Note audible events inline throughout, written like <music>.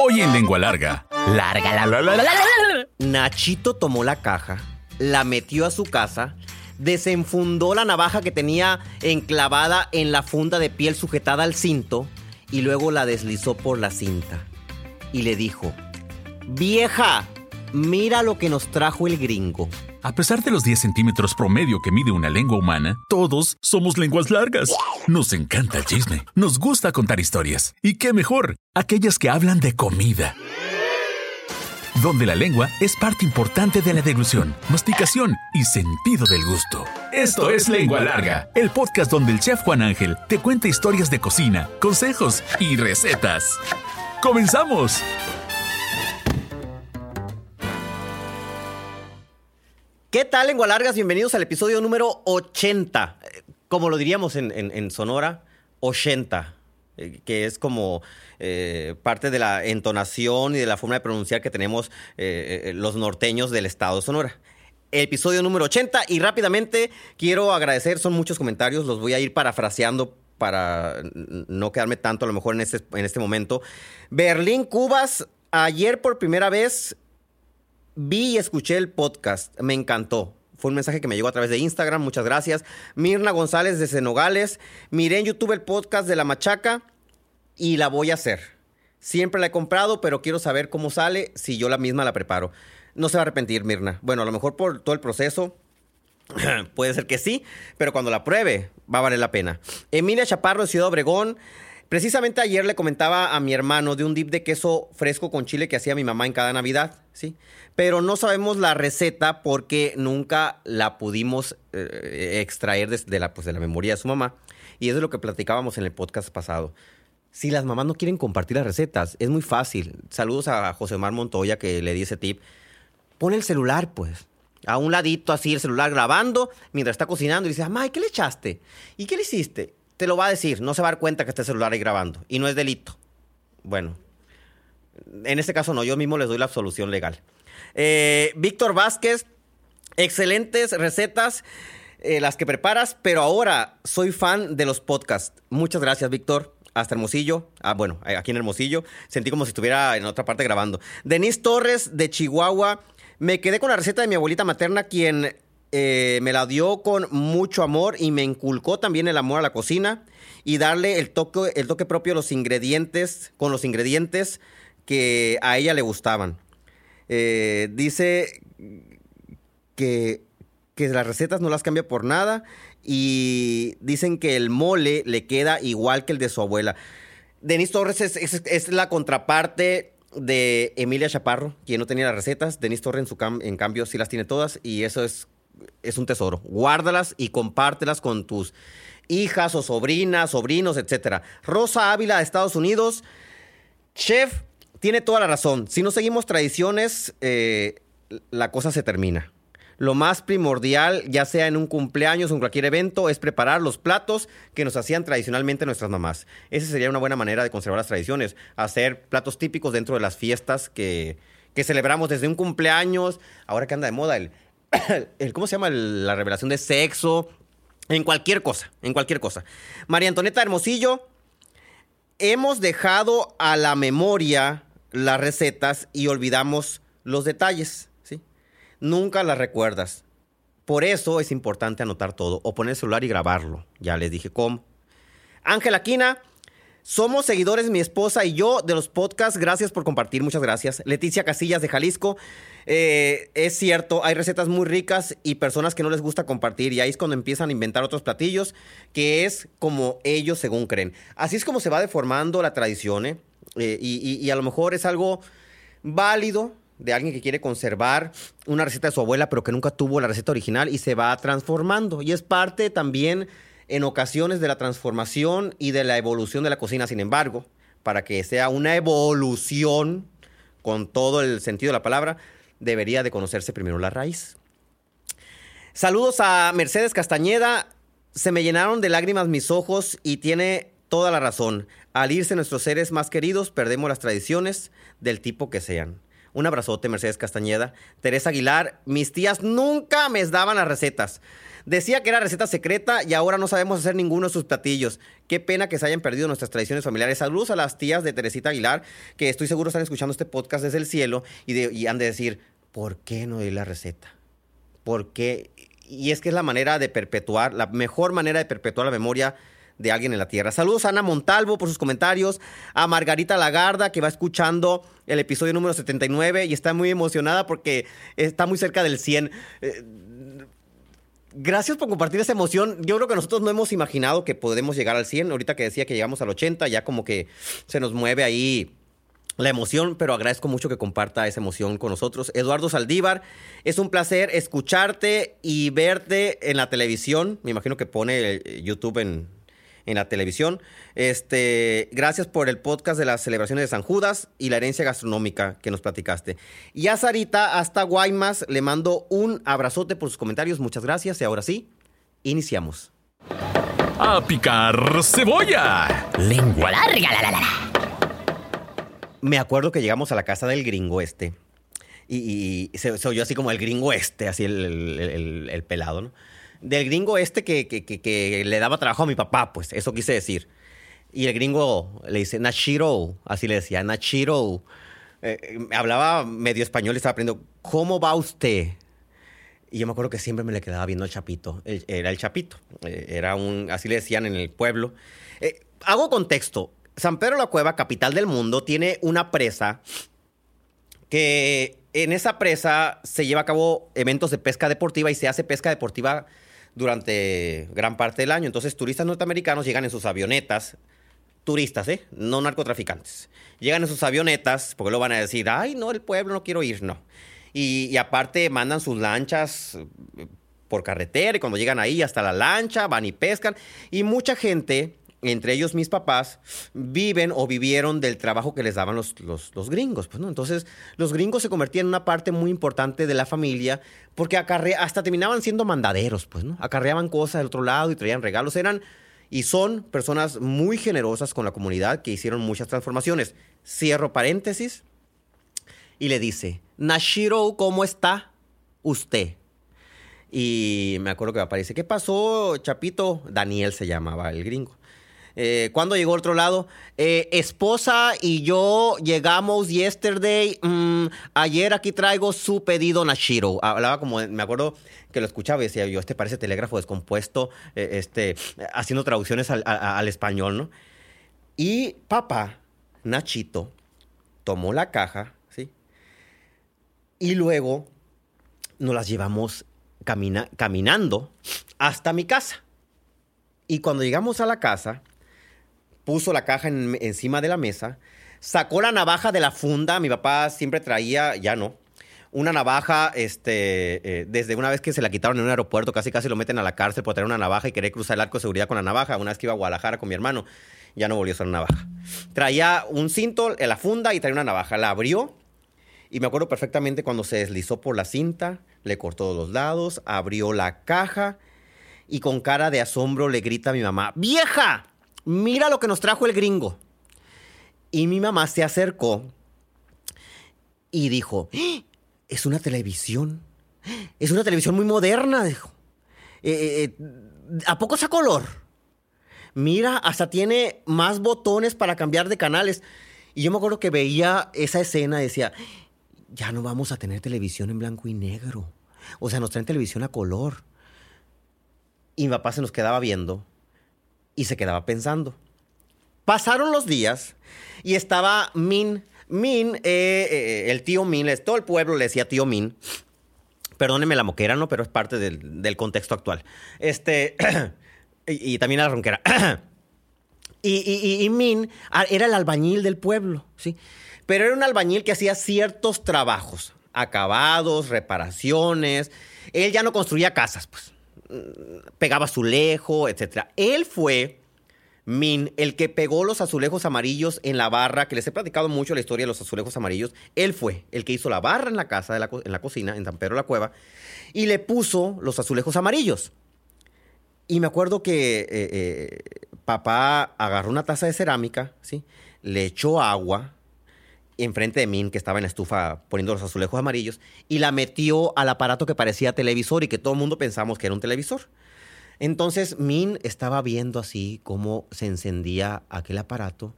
Hoy en Lengua Larga. Larga la, la, la, la. Nachito tomó la caja, la metió a su casa, desenfundó la navaja que tenía enclavada en la funda de piel sujetada al cinto y luego la deslizó por la cinta. Y le dijo, vieja, mira lo que nos trajo el gringo. A pesar de los 10 centímetros promedio que mide una lengua humana, todos somos lenguas largas. Nos encanta el chisme, nos gusta contar historias. ¿Y qué mejor? Aquellas que hablan de comida. Donde la lengua es parte importante de la deglución, masticación y sentido del gusto. Esto es Lengua Larga, el podcast donde el chef Juan Ángel te cuenta historias de cocina, consejos y recetas. ¡Comenzamos! ¿Qué tal, lengua largas? Bienvenidos al episodio número 80. Eh, Como lo diríamos en, Sonora, 80, eh, que es como eh, parte de la entonación y de la forma de pronunciar que tenemos eh, los norteños del estado de Sonora. Episodio número 80 y rápidamente quiero agradecer, son muchos comentarios, los voy a ir parafraseando para no quedarme tanto a lo mejor en este, en este momento. Berlín Cubas, ayer por primera vez Vi y escuché el podcast, me encantó. Fue un mensaje que me llegó a través de Instagram, muchas gracias. Mirna González de Senogales, miré en YouTube el podcast de La Machaca y la voy a hacer. Siempre la he comprado, pero quiero saber cómo sale si yo la misma la preparo. No se va a arrepentir, Mirna. Bueno, a lo mejor por todo el proceso, <clears throat> Puede ser que sí, pero cuando la pruebe va a valer la pena. Emilia Chaparro de Ciudad Obregón. Precisamente ayer le comentaba a mi hermano de un dip de queso fresco con chile que hacía mi mamá en cada Navidad, ¿sí? Pero no sabemos la receta porque nunca la pudimos eh, extraer de, la, pues, de la memoria de su mamá. Y eso es lo que platicábamos en el podcast pasado. Si las mamás no quieren compartir las recetas, es muy fácil. Saludos a José Omar Montoya que le di ese tip. Pon el celular, pues. A un ladito así el celular grabando mientras está cocinando y dice, mamá, ¿qué le echaste? ¿Y qué le hiciste? Te lo va a decir, no se va a dar cuenta que está el celular ahí grabando. Y no es delito. Bueno, en este caso no, yo mismo les doy la absolución legal. Eh, Víctor Vázquez, excelentes recetas eh, las que preparas, pero ahora soy fan de los podcasts. Muchas gracias, Víctor. Hasta Hermosillo. Ah, bueno, aquí en Hermosillo. Sentí como si estuviera en otra parte grabando. Denise Torres, de Chihuahua. Me quedé con la receta de mi abuelita materna, quien eh, me la dio con mucho amor y me inculcó también el amor a la cocina y darle el toque, el toque propio a los ingredientes, con los ingredientes que a ella le gustaban. Eh, dice que, que las recetas no las cambia por nada y dicen que el mole le queda igual que el de su abuela. Denise Torres es, es- es la contraparte de Emilia Chaparro, quien no tenía las recetas. Denise Torres, en, su cam- en cambio, sí las tiene todas y eso es, es un tesoro. Guárdalas y compártelas con tus hijas o sobrinas, sobrinos, etc. Rosa Ávila de Estados Unidos. Chef, tiene toda la razón. Si no seguimos tradiciones, eh, la cosa se termina. Lo más primordial, ya sea en un cumpleaños o en cualquier evento, es preparar los platos que nos hacían tradicionalmente nuestras mamás. Esa sería una buena manera de conservar las tradiciones. Hacer platos típicos dentro de las fiestas que, que celebramos desde un cumpleaños. Ahora que anda de moda el, <coughs> ¿cómo se llama? La revelación de sexo. En cualquier cosa, en cualquier cosa. María Antonieta Hermosillo, hemos dejado a la memoria las recetas y olvidamos los detalles, ¿sí? Nunca las recuerdas. Por eso es importante anotar todo o poner el celular y grabarlo. Ya les dije cómo. Ángela Quina, somos seguidores, mi esposa y yo, de los podcasts. Gracias por compartir, muchas gracias. Leticia Casillas de Jalisco. eh, es cierto, hay recetas muy ricas y personas que no les gusta compartir. Y ahí es cuando empiezan a inventar otros platillos, que es como ellos según creen. Así es como se va deformando la tradición, ¿eh? Eh, y, y- y a lo mejor es algo válido de alguien que quiere conservar una receta de su abuela, pero que nunca tuvo la receta original y se va transformando. Y es parte también en ocasiones de la transformación y de la evolución de la cocina. Sin embargo, para que sea una evolución con todo el sentido de la palabra, debería de conocerse primero la raíz. Saludos a Mercedes Castañeda. Se me llenaron de lágrimas mis ojos y tiene toda la razón. Al irse nuestros seres más queridos, perdemos las tradiciones del tipo que sean. Un abrazote, Mercedes Castañeda. Teresa Aguilar, mis tías nunca me daban las recetas. Decía que era receta secreta y ahora no sabemos hacer ninguno de sus platillos. Qué pena que se hayan perdido nuestras tradiciones familiares. Saludos a las tías de Teresita Aguilar, que estoy seguro están escuchando este podcast desde el cielo y, y han de decir, ¿por qué no di la receta? ¿Por qué? Y es que es la manera de perpetuar, la mejor manera de perpetuar la memoria de alguien en la tierra. Saludos a Ana Montalvo por sus comentarios, a Margarita Lagarda que va escuchando el episodio número 79 y está muy emocionada porque está muy cerca del 100. Eh, gracias por compartir esa emoción. Yo creo que nosotros no hemos imaginado que podemos llegar al 100. Ahorita que decía que llegamos al 80, ya como que se nos mueve ahí la emoción, pero agradezco mucho que comparta esa emoción con nosotros. Eduardo Saldívar, es un placer escucharte y verte en la televisión. Me imagino que pone YouTube en, en la televisión. Este, gracias por el podcast de las celebraciones de San Judas y la herencia gastronómica que nos platicaste. Y a Sarita hasta Guaymas le mando un abrazote por sus comentarios. Muchas gracias. Y ahora sí, iniciamos. A picar cebolla. Lengua larga, la, la, la. Me acuerdo que llegamos a la casa del gringo este. Y, se, oyó así como el gringo este, así el, el pelado, ¿no? Del gringo este que, le daba trabajo a mi papá, pues, eso quise decir. Y el gringo le dice, Nachiro, así le decía, Nachiro. Eh, hablaba medio español y estaba aprendiendo, ¿cómo va usted? Y yo me acuerdo que siempre me le quedaba viendo al Chapito. era el Chapito. Eh, era un, así le decían en el pueblo. Eh, hago contexto. San Pedro la Cueva, capital del mundo, tiene una presa que en esa presa se lleva a cabo eventos de pesca deportiva y se hace pesca deportiva durante gran parte del año. Entonces, turistas norteamericanos llegan en sus avionetas, turistas, ¿eh? No narcotraficantes. Llegan en sus avionetas, porque lo van a decir, ay, no, el pueblo no quiero ir, no. Y, aparte mandan sus lanchas eh, por carretera y cuando llegan ahí hasta la lancha, van y pescan. Y mucha gente entre ellos mis papás, viven o vivieron del trabajo que les daban los, los, gringos. Pues, ¿no? Entonces, los gringos se convertían en una parte muy importante de la familia porque hasta terminaban siendo mandaderos, pues, ¿no? Acarreaban cosas del otro lado y traían regalos. Eran y son personas muy generosas con la comunidad que hicieron muchas transformaciones. Cierro paréntesis y le dice, Nashiro, ¿cómo está usted? Y me acuerdo que aparece, ¿qué pasó, Chapito? Daniel se llamaba el gringo. Eh, ¿Cuándo llegó al otro lado? Eh, esposa y yo llegamos yesterday. Mm, ayer aquí traigo su pedido Nashiro. Hablaba como, me acuerdo que lo escuchaba y decía yo, este parece telégrafo descompuesto, eh, este, haciendo traducciones al, al español, ¿no? Y papá, Nachito, tomó la caja, ¿sí? Y luego nos las llevamos camina, caminando hasta mi casa. Y cuando llegamos a la casa, puso la caja encima de la mesa, sacó la navaja de la funda, mi papá siempre traía, ya no, una navaja, este, eh, desde una vez que se la quitaron en un aeropuerto, casi casi lo meten a la cárcel por tener una navaja y querer cruzar el arco de seguridad con la navaja. Una vez que iba a Guadalajara con mi hermano, ya no volvió a usar una navaja. Traía un cinto en la funda y traía una navaja. La abrió y me acuerdo perfectamente cuando se deslizó por la cinta, le cortó los lados, abrió la caja y con cara de asombro le grita a mi mamá, ¡Vieja! Mira lo que nos trajo el gringo. Y mi mamá se acercó y dijo, ¡Ah! es una televisión. Es una televisión muy moderna, dijo. Eh, eh, ¿A poco es a color? Mira, hasta tiene más botones para cambiar de canales. Y yo me acuerdo que veía esa escena y decía, ya no vamos a tener televisión en blanco y negro. O sea, nos traen televisión a color. Y mi papá se nos quedaba viendo y se quedaba pensando. Pasaron los días y estaba Min. Min, eh, eh, el tío Min, todo el pueblo le decía tío Min. Perdóneme la moquera, ¿no? Pero es parte del, contexto actual. Este, <clears throat> y, también la ronquera. <clears throat> y, y, Min ah, era el albañil del pueblo, ¿sí? Pero era un albañil que hacía ciertos trabajos, acabados, reparaciones. Él ya no construía casas, pues pegaba azulejo, etc. Él fue Min, el que pegó los azulejos amarillos en la barra, que les he platicado mucho la historia de los azulejos amarillos. Él fue el que hizo la barra en la casa, de la, en la cocina, en San Pedro la Cueva, y le puso los azulejos amarillos. Y me acuerdo que eh, eh, papá agarró una taza de cerámica, ¿sí? le echó agua enfrente de Min, que estaba en la estufa poniendo los azulejos amarillos, y la metió al aparato que parecía televisor y que todo el mundo pensamos que era un televisor. Entonces Min estaba viendo así cómo se encendía aquel aparato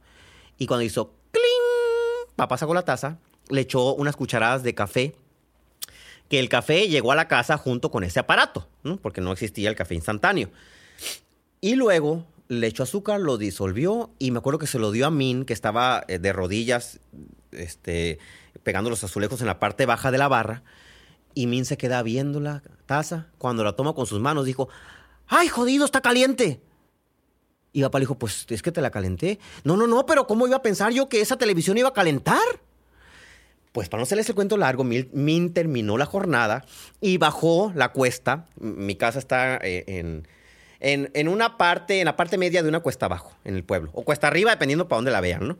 y cuando hizo ¡cling! Papá sacó la taza, le echó unas cucharadas de café, que el café llegó a la casa junto con ese aparato, porque no existía el café instantáneo. Y luego le echó azúcar, lo disolvió y me acuerdo que se lo dio a Min, que estaba eh, de rodillas, este, pegando los azulejos en la parte baja de la barra. Y Min se queda viendo la taza. Cuando la toma con sus manos, dijo: ¡Ay, jodido, está caliente! Y papá le dijo: Pues es que te la calenté. No, no, no, pero ¿cómo iba a pensar yo que esa televisión iba a calentar? Pues para no hacerles el cuento largo, Min terminó la jornada y bajó la cuesta. Mi casa está eh, en en, una parte, en la parte media de una cuesta abajo, en el pueblo. O cuesta arriba, dependiendo para dónde la vean, ¿no?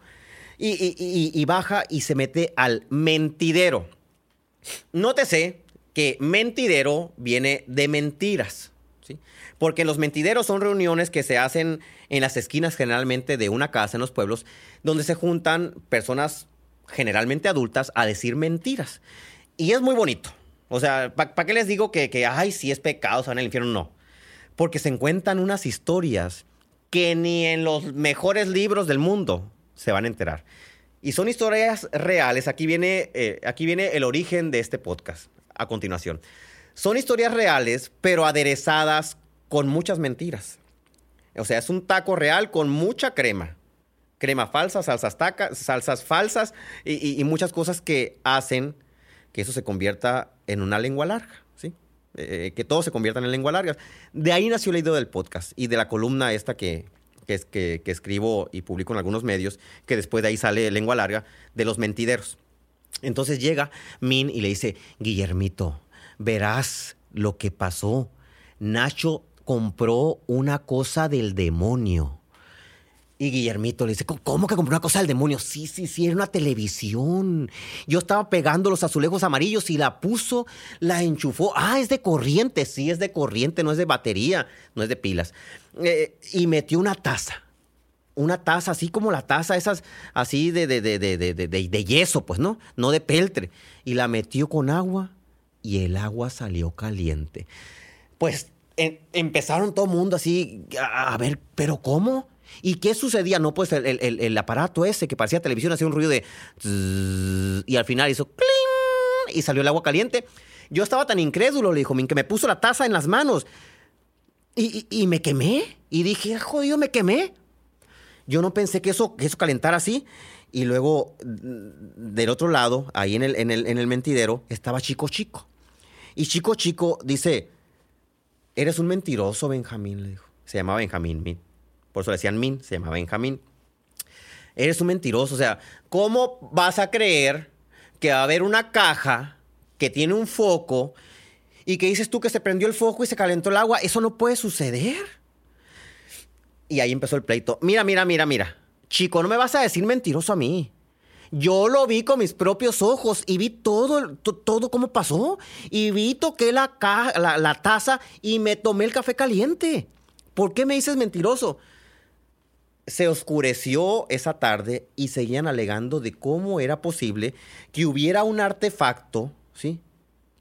Y, baja y se mete al mentidero. Nótese que mentidero viene de mentiras, ¿sí? Porque los mentideros son reuniones que se hacen en las esquinas generalmente de una casa en los pueblos, donde se juntan personas generalmente adultas a decir mentiras. Y es muy bonito. O sea, ¿para qué les digo que, que, ay, si es pecado, se van al infierno? No porque se encuentran unas historias que ni en los mejores libros del mundo se van a enterar. Y son historias reales. Aquí viene, eh, aquí viene el origen de este podcast a continuación. Son historias reales, pero aderezadas con muchas mentiras. O sea, es un taco real con mucha crema. Crema falsa, salsas, salsas falsas y muchas cosas que hacen que eso se convierta en una lengua larga. Eh, que todo se convierta en lengua larga. De ahí nació la idea del podcast y de la columna esta que, que, escribo y publico en algunos medios, que después de ahí sale lengua larga, de los mentideros. Entonces llega Min y le dice, Guillermito, verás lo que pasó. Nacho compró una cosa del demonio. Y Guillermito le dice, ¿cómo que compró una cosa del demonio? Sí, sí, sí, era una televisión. Yo estaba pegando los azulejos amarillos y la puso, la enchufó. Ah, es de corriente, sí, es de corriente, no es de batería, no es de pilas. Eh, y metió una taza. Una taza, así como la taza, esas así de, de, de, de, yeso, pues, ¿no? No de peltre. Y la metió con agua y el agua salió caliente. Pues empezaron todo el mundo así a, a ver, ¿pero cómo? ¿Y qué sucedía? No, pues el, aparato ese que parecía televisión hacía un ruido de... y al final hizo... ¡cling! Y salió el agua caliente. Yo estaba tan incrédulo, le dijo, que me puso la taza en las manos. Y, me quemé. Y dije, ah, jodido, me quemé. Yo no pensé que eso, que eso calentara así. Y luego, del otro lado, ahí en el, en el, en el mentidero, estaba Chico Chico. Y Chico Chico dice, eres un mentiroso, Benjamín, le dijo. Se llamaba Benjamín. Por eso decían Min, se llama Benjamín. Eres un mentiroso. O sea, ¿cómo vas a creer que va a haber una caja que tiene un foco y que dices tú que se prendió el foco y se calentó el agua? Eso no puede suceder. Y ahí empezó el pleito. Mira, mira, mira, mira. Chico, no me vas a decir mentiroso a mí. Yo lo vi con mis propios ojos y vi todo, todo cómo pasó. Y vi, toqué la, la, la taza y me tomé el café caliente. ¿Por qué me dices mentiroso? Se oscureció esa tarde y seguían alegando de cómo era posible que hubiera un artefacto, ¿sí?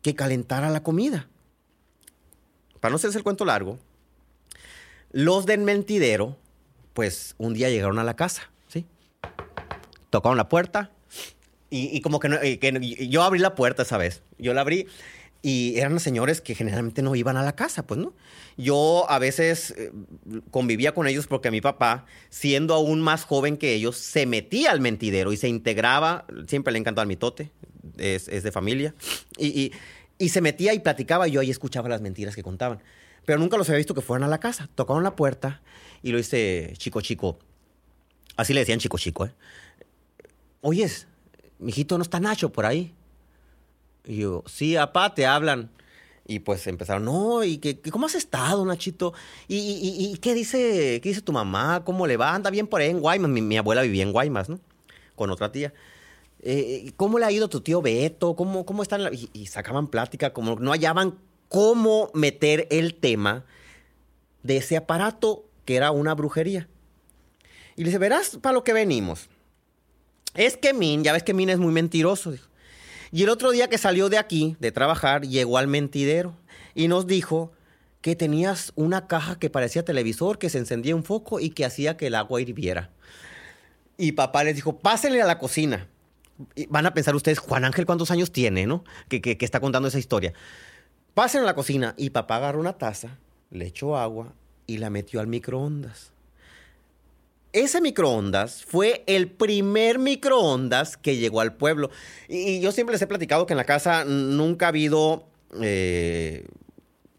Que calentara la comida. Para no hacerse el cuento largo, los del mentidero, pues un día llegaron a la casa, ¿sí? Tocaron la puerta y, como que, no, que yo abrí la puerta esa vez. Yo la abrí y eran señores que generalmente no iban a la casa, pues, ¿no? Yo a veces eh, convivía con ellos porque mi papá, siendo aún más joven que ellos, se metía al mentidero y se integraba, siempre le encantaba el mitote, es, de familia, y, se metía y platicaba y yo ahí escuchaba las mentiras que contaban. Pero nunca los había visto que fueran a la casa. Tocaron la puerta y lo dice chico chico. Así le decían chico chico, ¿eh? Oyes, mijito, ¿no está Nacho por ahí? Y yo, sí, apá, te hablan. Y pues empezaron, no, ¿y qué, cómo has estado, Nachito? ¿Y, y, qué, dice, qué dice tu mamá? ¿Cómo le va? Anda bien por ahí en Guaymas. Mi, abuela vivía en Guaymas, ¿no? Con otra tía. Eh, ¿Cómo le ha ido tu tío Beto? ¿Cómo, cómo están? Y, sacaban plática, como no hallaban cómo meter el tema de ese aparato que era una brujería. Y le dice, verás para lo que venimos. Es que Min, ya ves que Min es muy mentiroso. Y el otro día que salió de aquí, de trabajar, llegó al mentidero y nos dijo que tenías una caja que parecía televisor, que se encendía un foco y que hacía que el agua hirviera. Y papá les dijo, pásenle a la cocina. Van a pensar ustedes, Juan Ángel, ¿cuántos años tiene, no? Que, que, que está contando esa historia. Pásenle a la cocina. Y papá agarró una taza, le echó agua y la metió al microondas. Ese microondas fue el primer microondas que llegó al pueblo. Y, yo siempre les he platicado que en la casa nunca ha habido eh,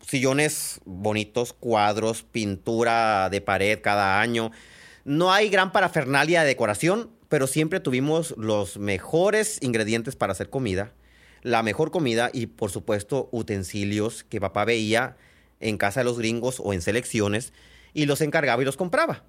sillones bonitos, cuadros, pintura de pared cada año. No hay gran parafernalia de decoración, pero siempre tuvimos los mejores ingredientes para hacer comida, la mejor comida y por supuesto utensilios que papá veía en casa de los gringos o en selecciones y los encargaba y los compraba.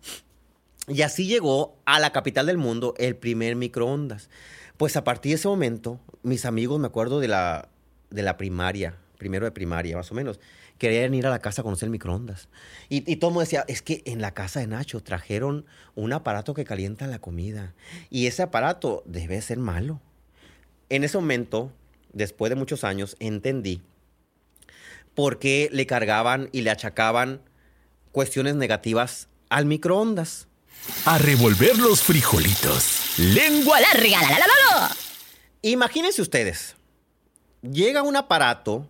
Y así llegó a la capital del mundo el primer microondas. Pues a partir de ese momento, mis amigos, me acuerdo de la, de la primaria, primero de primaria más o menos, querían ir a la casa a conocer el microondas. Y, y todo el mundo decía, es que en la casa de Nacho trajeron un aparato que calienta la comida. Y ese aparato debe ser malo. En ese momento, después de muchos años, entendí por qué le cargaban y le achacaban cuestiones negativas al microondas. A revolver los frijolitos. Lengua larga. La, la, la, la. Imagínense ustedes, llega un aparato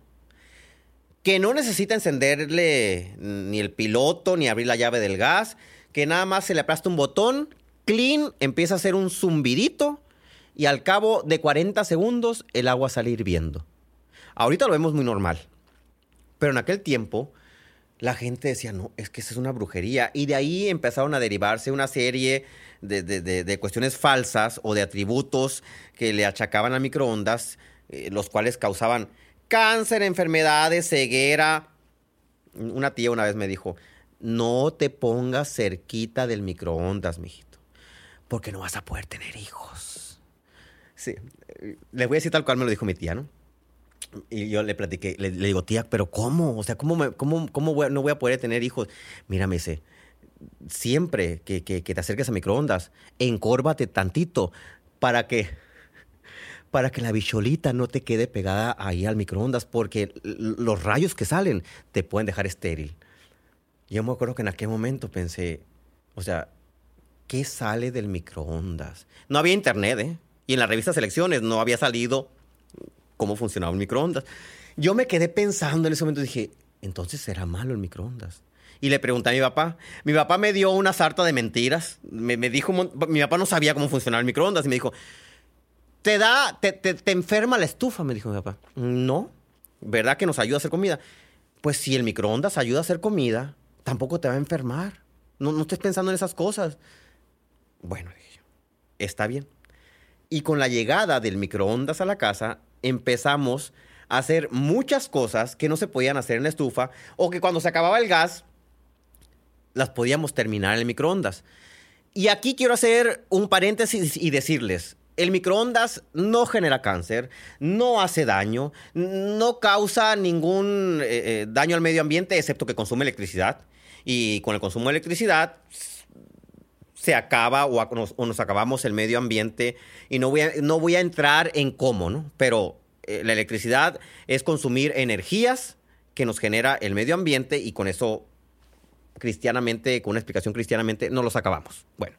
que no necesita encenderle ni el piloto ni abrir la llave del gas, que nada más se le aplasta un botón, clean, empieza a hacer un zumbidito y al cabo de 40 segundos el agua sale hirviendo. Ahorita lo vemos muy normal, pero en aquel tiempo la gente decía, no, es que esa es una brujería. Y de ahí empezaron a derivarse una serie de, cuestiones falsas o de atributos que le achacaban a microondas, eh, los cuales causaban cáncer, enfermedades, ceguera. Una tía una vez me dijo, no te pongas cerquita del microondas, mijito, porque no vas a poder tener hijos. Sí, eh, les voy a decir tal cual me lo dijo mi tía, ¿no? Y yo le platiqué, le, digo, tía, pero ¿cómo? O sea, ¿cómo, cómo, cómo no voy a poder tener hijos? Mira, me siempre que, te acerques a microondas, encórvate tantito para que, para que la bicholita no te quede pegada ahí al microondas, porque los rayos que salen te pueden dejar estéril. Yo me acuerdo que en aquel momento pensé, o sea, ¿qué sale del microondas? No había internet, ¿eh? Y en la revista Selecciones no había salido cómo funcionaba un microondas. Yo me quedé pensando en ese momento dije, entonces será malo el microondas. Y le pregunté a mi papá. Mi papá me dio una sarta de mentiras. Me, dijo, mi papá no sabía cómo funcionaba el microondas y me dijo, te da, te, te, enferma la estufa, me dijo mi papá. No, ¿verdad que nos ayuda a hacer comida? Pues si el microondas ayuda a hacer comida, tampoco te va a enfermar. No, no estés pensando en esas cosas. Bueno, dije yo, está bien. Y con la llegada del microondas a la casa, empezamos a hacer muchas cosas que no se podían hacer en la estufa o que cuando se acababa el gas las podíamos terminar en el microondas. Y aquí quiero hacer un paréntesis y decirles, el microondas no genera cáncer, no hace daño, no causa ningún eh, eh, daño al medio ambiente excepto que consume electricidad. Y con el consumo de electricidad se acaba o, nos, acabamos el medio ambiente. Y no voy a, no voy a entrar en cómo, ¿no? Pero eh, la electricidad es consumir energías que nos genera el medio ambiente y con eso, cristianamente, con una explicación cristianamente, no los acabamos. Bueno,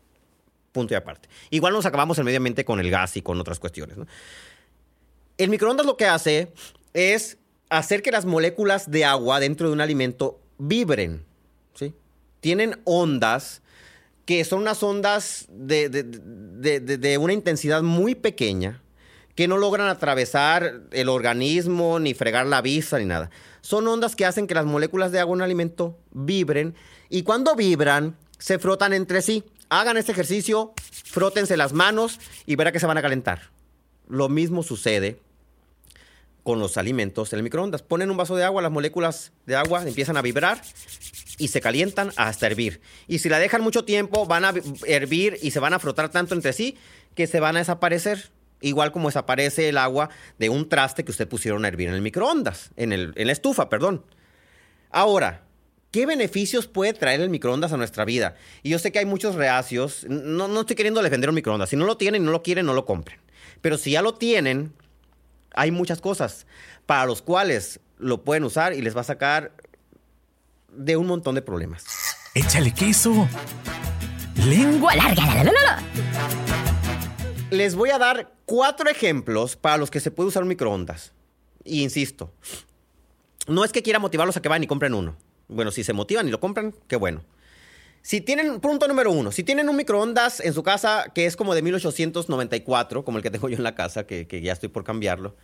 punto y aparte. Igual nos acabamos el medio ambiente con el gas y con otras cuestiones. El microondas lo que hace es hacer que las moléculas de agua dentro de un alimento vibren. ¿sí? Tienen ondas que son unas ondas de, una intensidad muy pequeña que no logran atravesar el organismo, ni fregar la vista, ni nada. Son ondas que hacen que las moléculas de agua en un alimento vibren y cuando vibran se frotan entre sí. Hagan este ejercicio, frótense las manos y verá que se van a calentar. Lo mismo sucede con los alimentos en el microondas. Ponen un vaso de agua, las moléculas de agua empiezan a vibrar y se calientan hasta hervir. Y si la dejan mucho tiempo, van a hervir y se van a frotar tanto entre sí que se van a desaparecer. Igual como desaparece el agua de un traste que usted pusieron a hervir en el microondas, en, el, en la estufa, perdón. Ahora, ¿Qué beneficios puede traer el microondas a nuestra vida? Y yo sé que hay muchos reacios. No, no estoy queriendo defender un microondas. Si no lo tienen y no lo quieren, no lo compren. Pero si ya lo tienen, hay muchas cosas para los cuales lo pueden usar y les va a sacar de un montón de problemas. Échale queso. Lengua larga, la, la, la, la. Les voy a dar cuatro ejemplos para los que se puede usar un microondas. Y insisto, no es que quiera motivarlos a que vayan y compren uno. Bueno, si se motivan y lo compran, qué bueno. Si tienen, punto número uno, si tienen un microondas en su casa que es como de 1894, como el que tengo yo en la casa, que, que ya estoy por cambiarlo,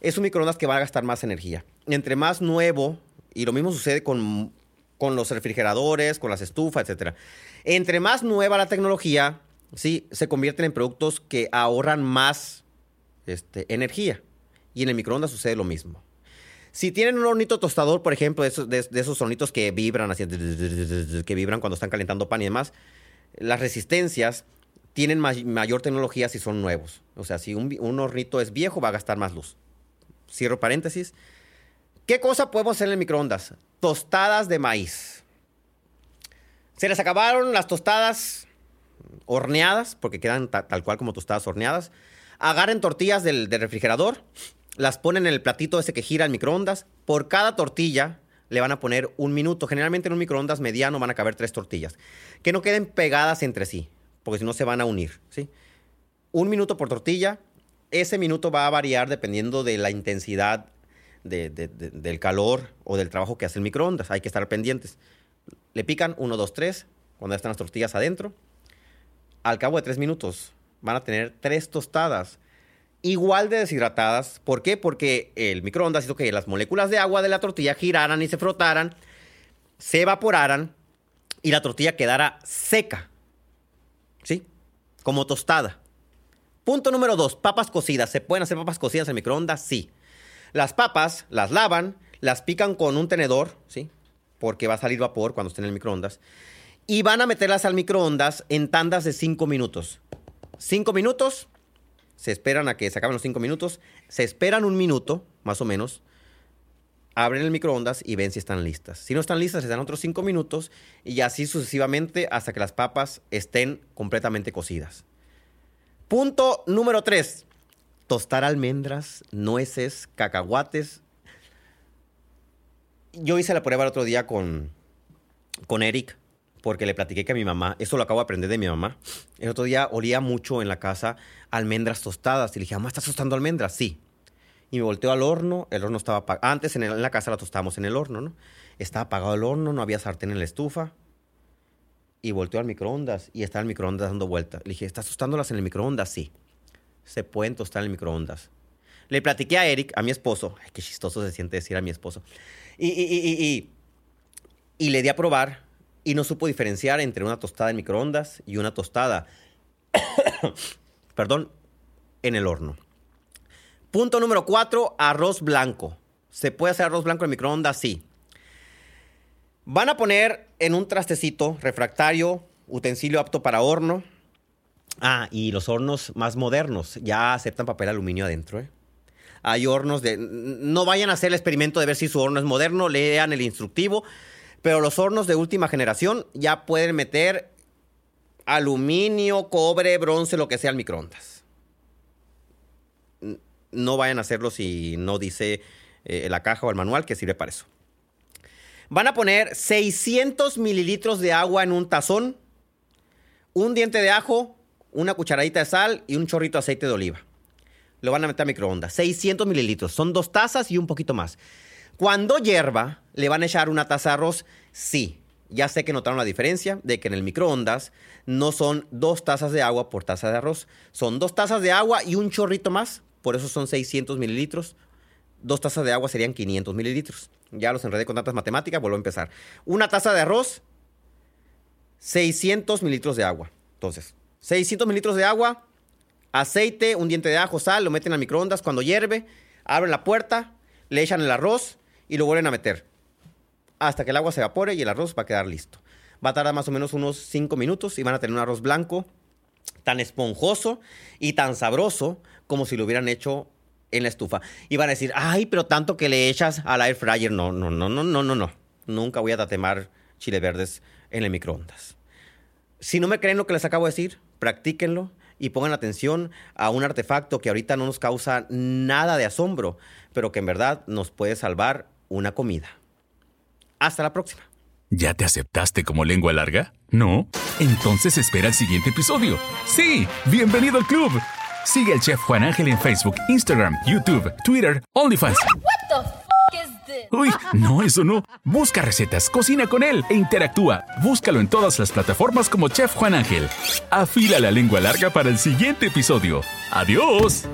es un microondas que va a gastar más energía. Entre más nuevo, y lo mismo sucede con, con los refrigeradores, con las estufas, etc. Entre más nueva la tecnología, sí, se convierten en productos que ahorran más este, energía. Y en el microondas sucede lo mismo. Si tienen un hornito tostador, por ejemplo, de esos, de, esos sonitos que vibran, así, que vibran cuando están calentando pan y demás, las resistencias tienen ma- mayor tecnología si son nuevos. O sea, si un, un hornito es viejo, va a gastar más luz. Cierro paréntesis. ¿Qué cosa podemos hacer en el microondas? Tostadas de maíz. Se les acabaron las tostadas horneadas, porque quedan ta- tal cual como tostadas horneadas. Agarren tortillas del, del refrigerador, las ponen en el platito ese que gira el microondas. Por cada tortilla le van a poner un minuto. Generalmente en un microondas mediano van a caber tres tortillas. Que no queden pegadas entre sí, porque si no se van a unir. ¿sí? Un minuto por tortilla. Ese minuto va a variar dependiendo de la intensidad de- de- de- del calor o del trabajo que hace el microondas. Hay que estar pendientes. Le pican 1, 2, 3, cuando están las tortillas adentro. Al cabo de 3 minutos van a tener tres tostadas igual de deshidratadas. ¿Por qué? Porque el microondas hizo que las moléculas de agua de la tortilla giraran y se frotaran, se evaporaran y la tortilla quedara seca. ¿Sí? Como tostada. Punto número dos, papas cocidas. ¿Se pueden hacer papas cocidas en microondas? Sí. Las papas las lavan, las pican con un tenedor, ¿sí? Porque va a salir vapor cuando estén en el microondas. Y van a meterlas al microondas en tandas de 5 minutos. 5 minutos, se esperan a que se acaben los 5 minutos, se esperan un minuto, más o menos, abren el microondas y ven si están listas. Si no están listas, se dan otros 5 minutos y así sucesivamente hasta que las papas estén completamente cocidas. Punto número 3. Tostar almendras, nueces, cacahuates. Yo hice la prueba el otro día con, con Eric, porque le platiqué que a mi mamá, eso lo acabo de aprender de mi mamá, el otro día olía mucho en la casa almendras tostadas. Y le dije, mamá, ¿estás tostando almendras? Sí. Y me volteó al horno, el horno estaba apagado. Antes en, la casa la tostábamos en el horno, ¿no? Estaba apagado el horno, no había sartén en la estufa. Y volteó al microondas y estaba el microondas dando vueltas. Le dije, ¿estás tostándolas en el microondas? Sí. Se pueden tostar en microondas. Le platiqué a Eric, a mi esposo. Qué chistoso se siente decir a mi esposo. Y, y, y- y le di a probar y no supo diferenciar entre una tostada en microondas y una tostada, <coughs> perdón, en el horno. Punto número cuatro, arroz blanco. ¿Se puede hacer arroz blanco en microondas? Sí. Van a poner en un trastecito refractario, utensilio apto para horno. Ah, y los hornos más modernos ya aceptan papel aluminio adentro. ¿eh? Hay hornos de... No vayan a hacer el experimento de ver si su horno es moderno, lean el instructivo. Pero los hornos de última generación ya pueden meter aluminio, cobre, bronce, lo que sea al microondas. No vayan a hacerlo si no dice eh, la caja o el manual que sirve para eso. Van a poner 600 mililitros de agua en un tazón, un diente de ajo, una cucharadita de sal y un chorrito de aceite de oliva. Lo van a meter a microondas. 600 mililitros. Son dos tazas y un poquito más. Cuando hierva, ¿le van a echar una taza de arroz? Sí. Ya sé que notaron la diferencia de que en el microondas no son dos tazas de agua por taza de arroz. Son dos tazas de agua y un chorrito más. Por eso son 600 mililitros. Dos tazas de agua serían 500 mililitros. Ya los enredé con tantas matemáticas, vuelvo a empezar. Una taza de arroz, 600 mililitros de agua. Entonces, 600 mililitros de agua, aceite, un diente de ajo, sal, lo meten al microondas. Cuando hierve, abren la puerta, le echan el arroz y lo vuelven a meter. Hasta que el agua se evapore y el arroz va a quedar listo. Va a tardar más o menos unos 5 minutos y van a tener un arroz blanco tan esponjoso y tan sabroso como si lo hubieran hecho en la estufa. Y van a decir, ay, pero tanto que le echas al air fryer. No, no, no, no, no, no, no. nunca voy a tatemar chile verdes en el microondas. Si no me creen lo que les acabo de decir, practíquenlo y pongan atención a un artefacto que ahorita no nos causa nada de asombro, pero que en verdad nos puede salvar una comida. Hasta la próxima. ¿Ya te aceptaste como lengua larga? ¿No? Entonces espera el siguiente episodio. Sí, bienvenido al club. Sigue al chef Juan Ángel en Facebook, Instagram, YouTube, Twitter, OnlyFans. Uy, no, eso no. Busca recetas, cocina con él e interactúa. Búscalo en todas las plataformas como Chef Juan Ángel. Afila la lengua larga para el siguiente episodio. ¡Adiós!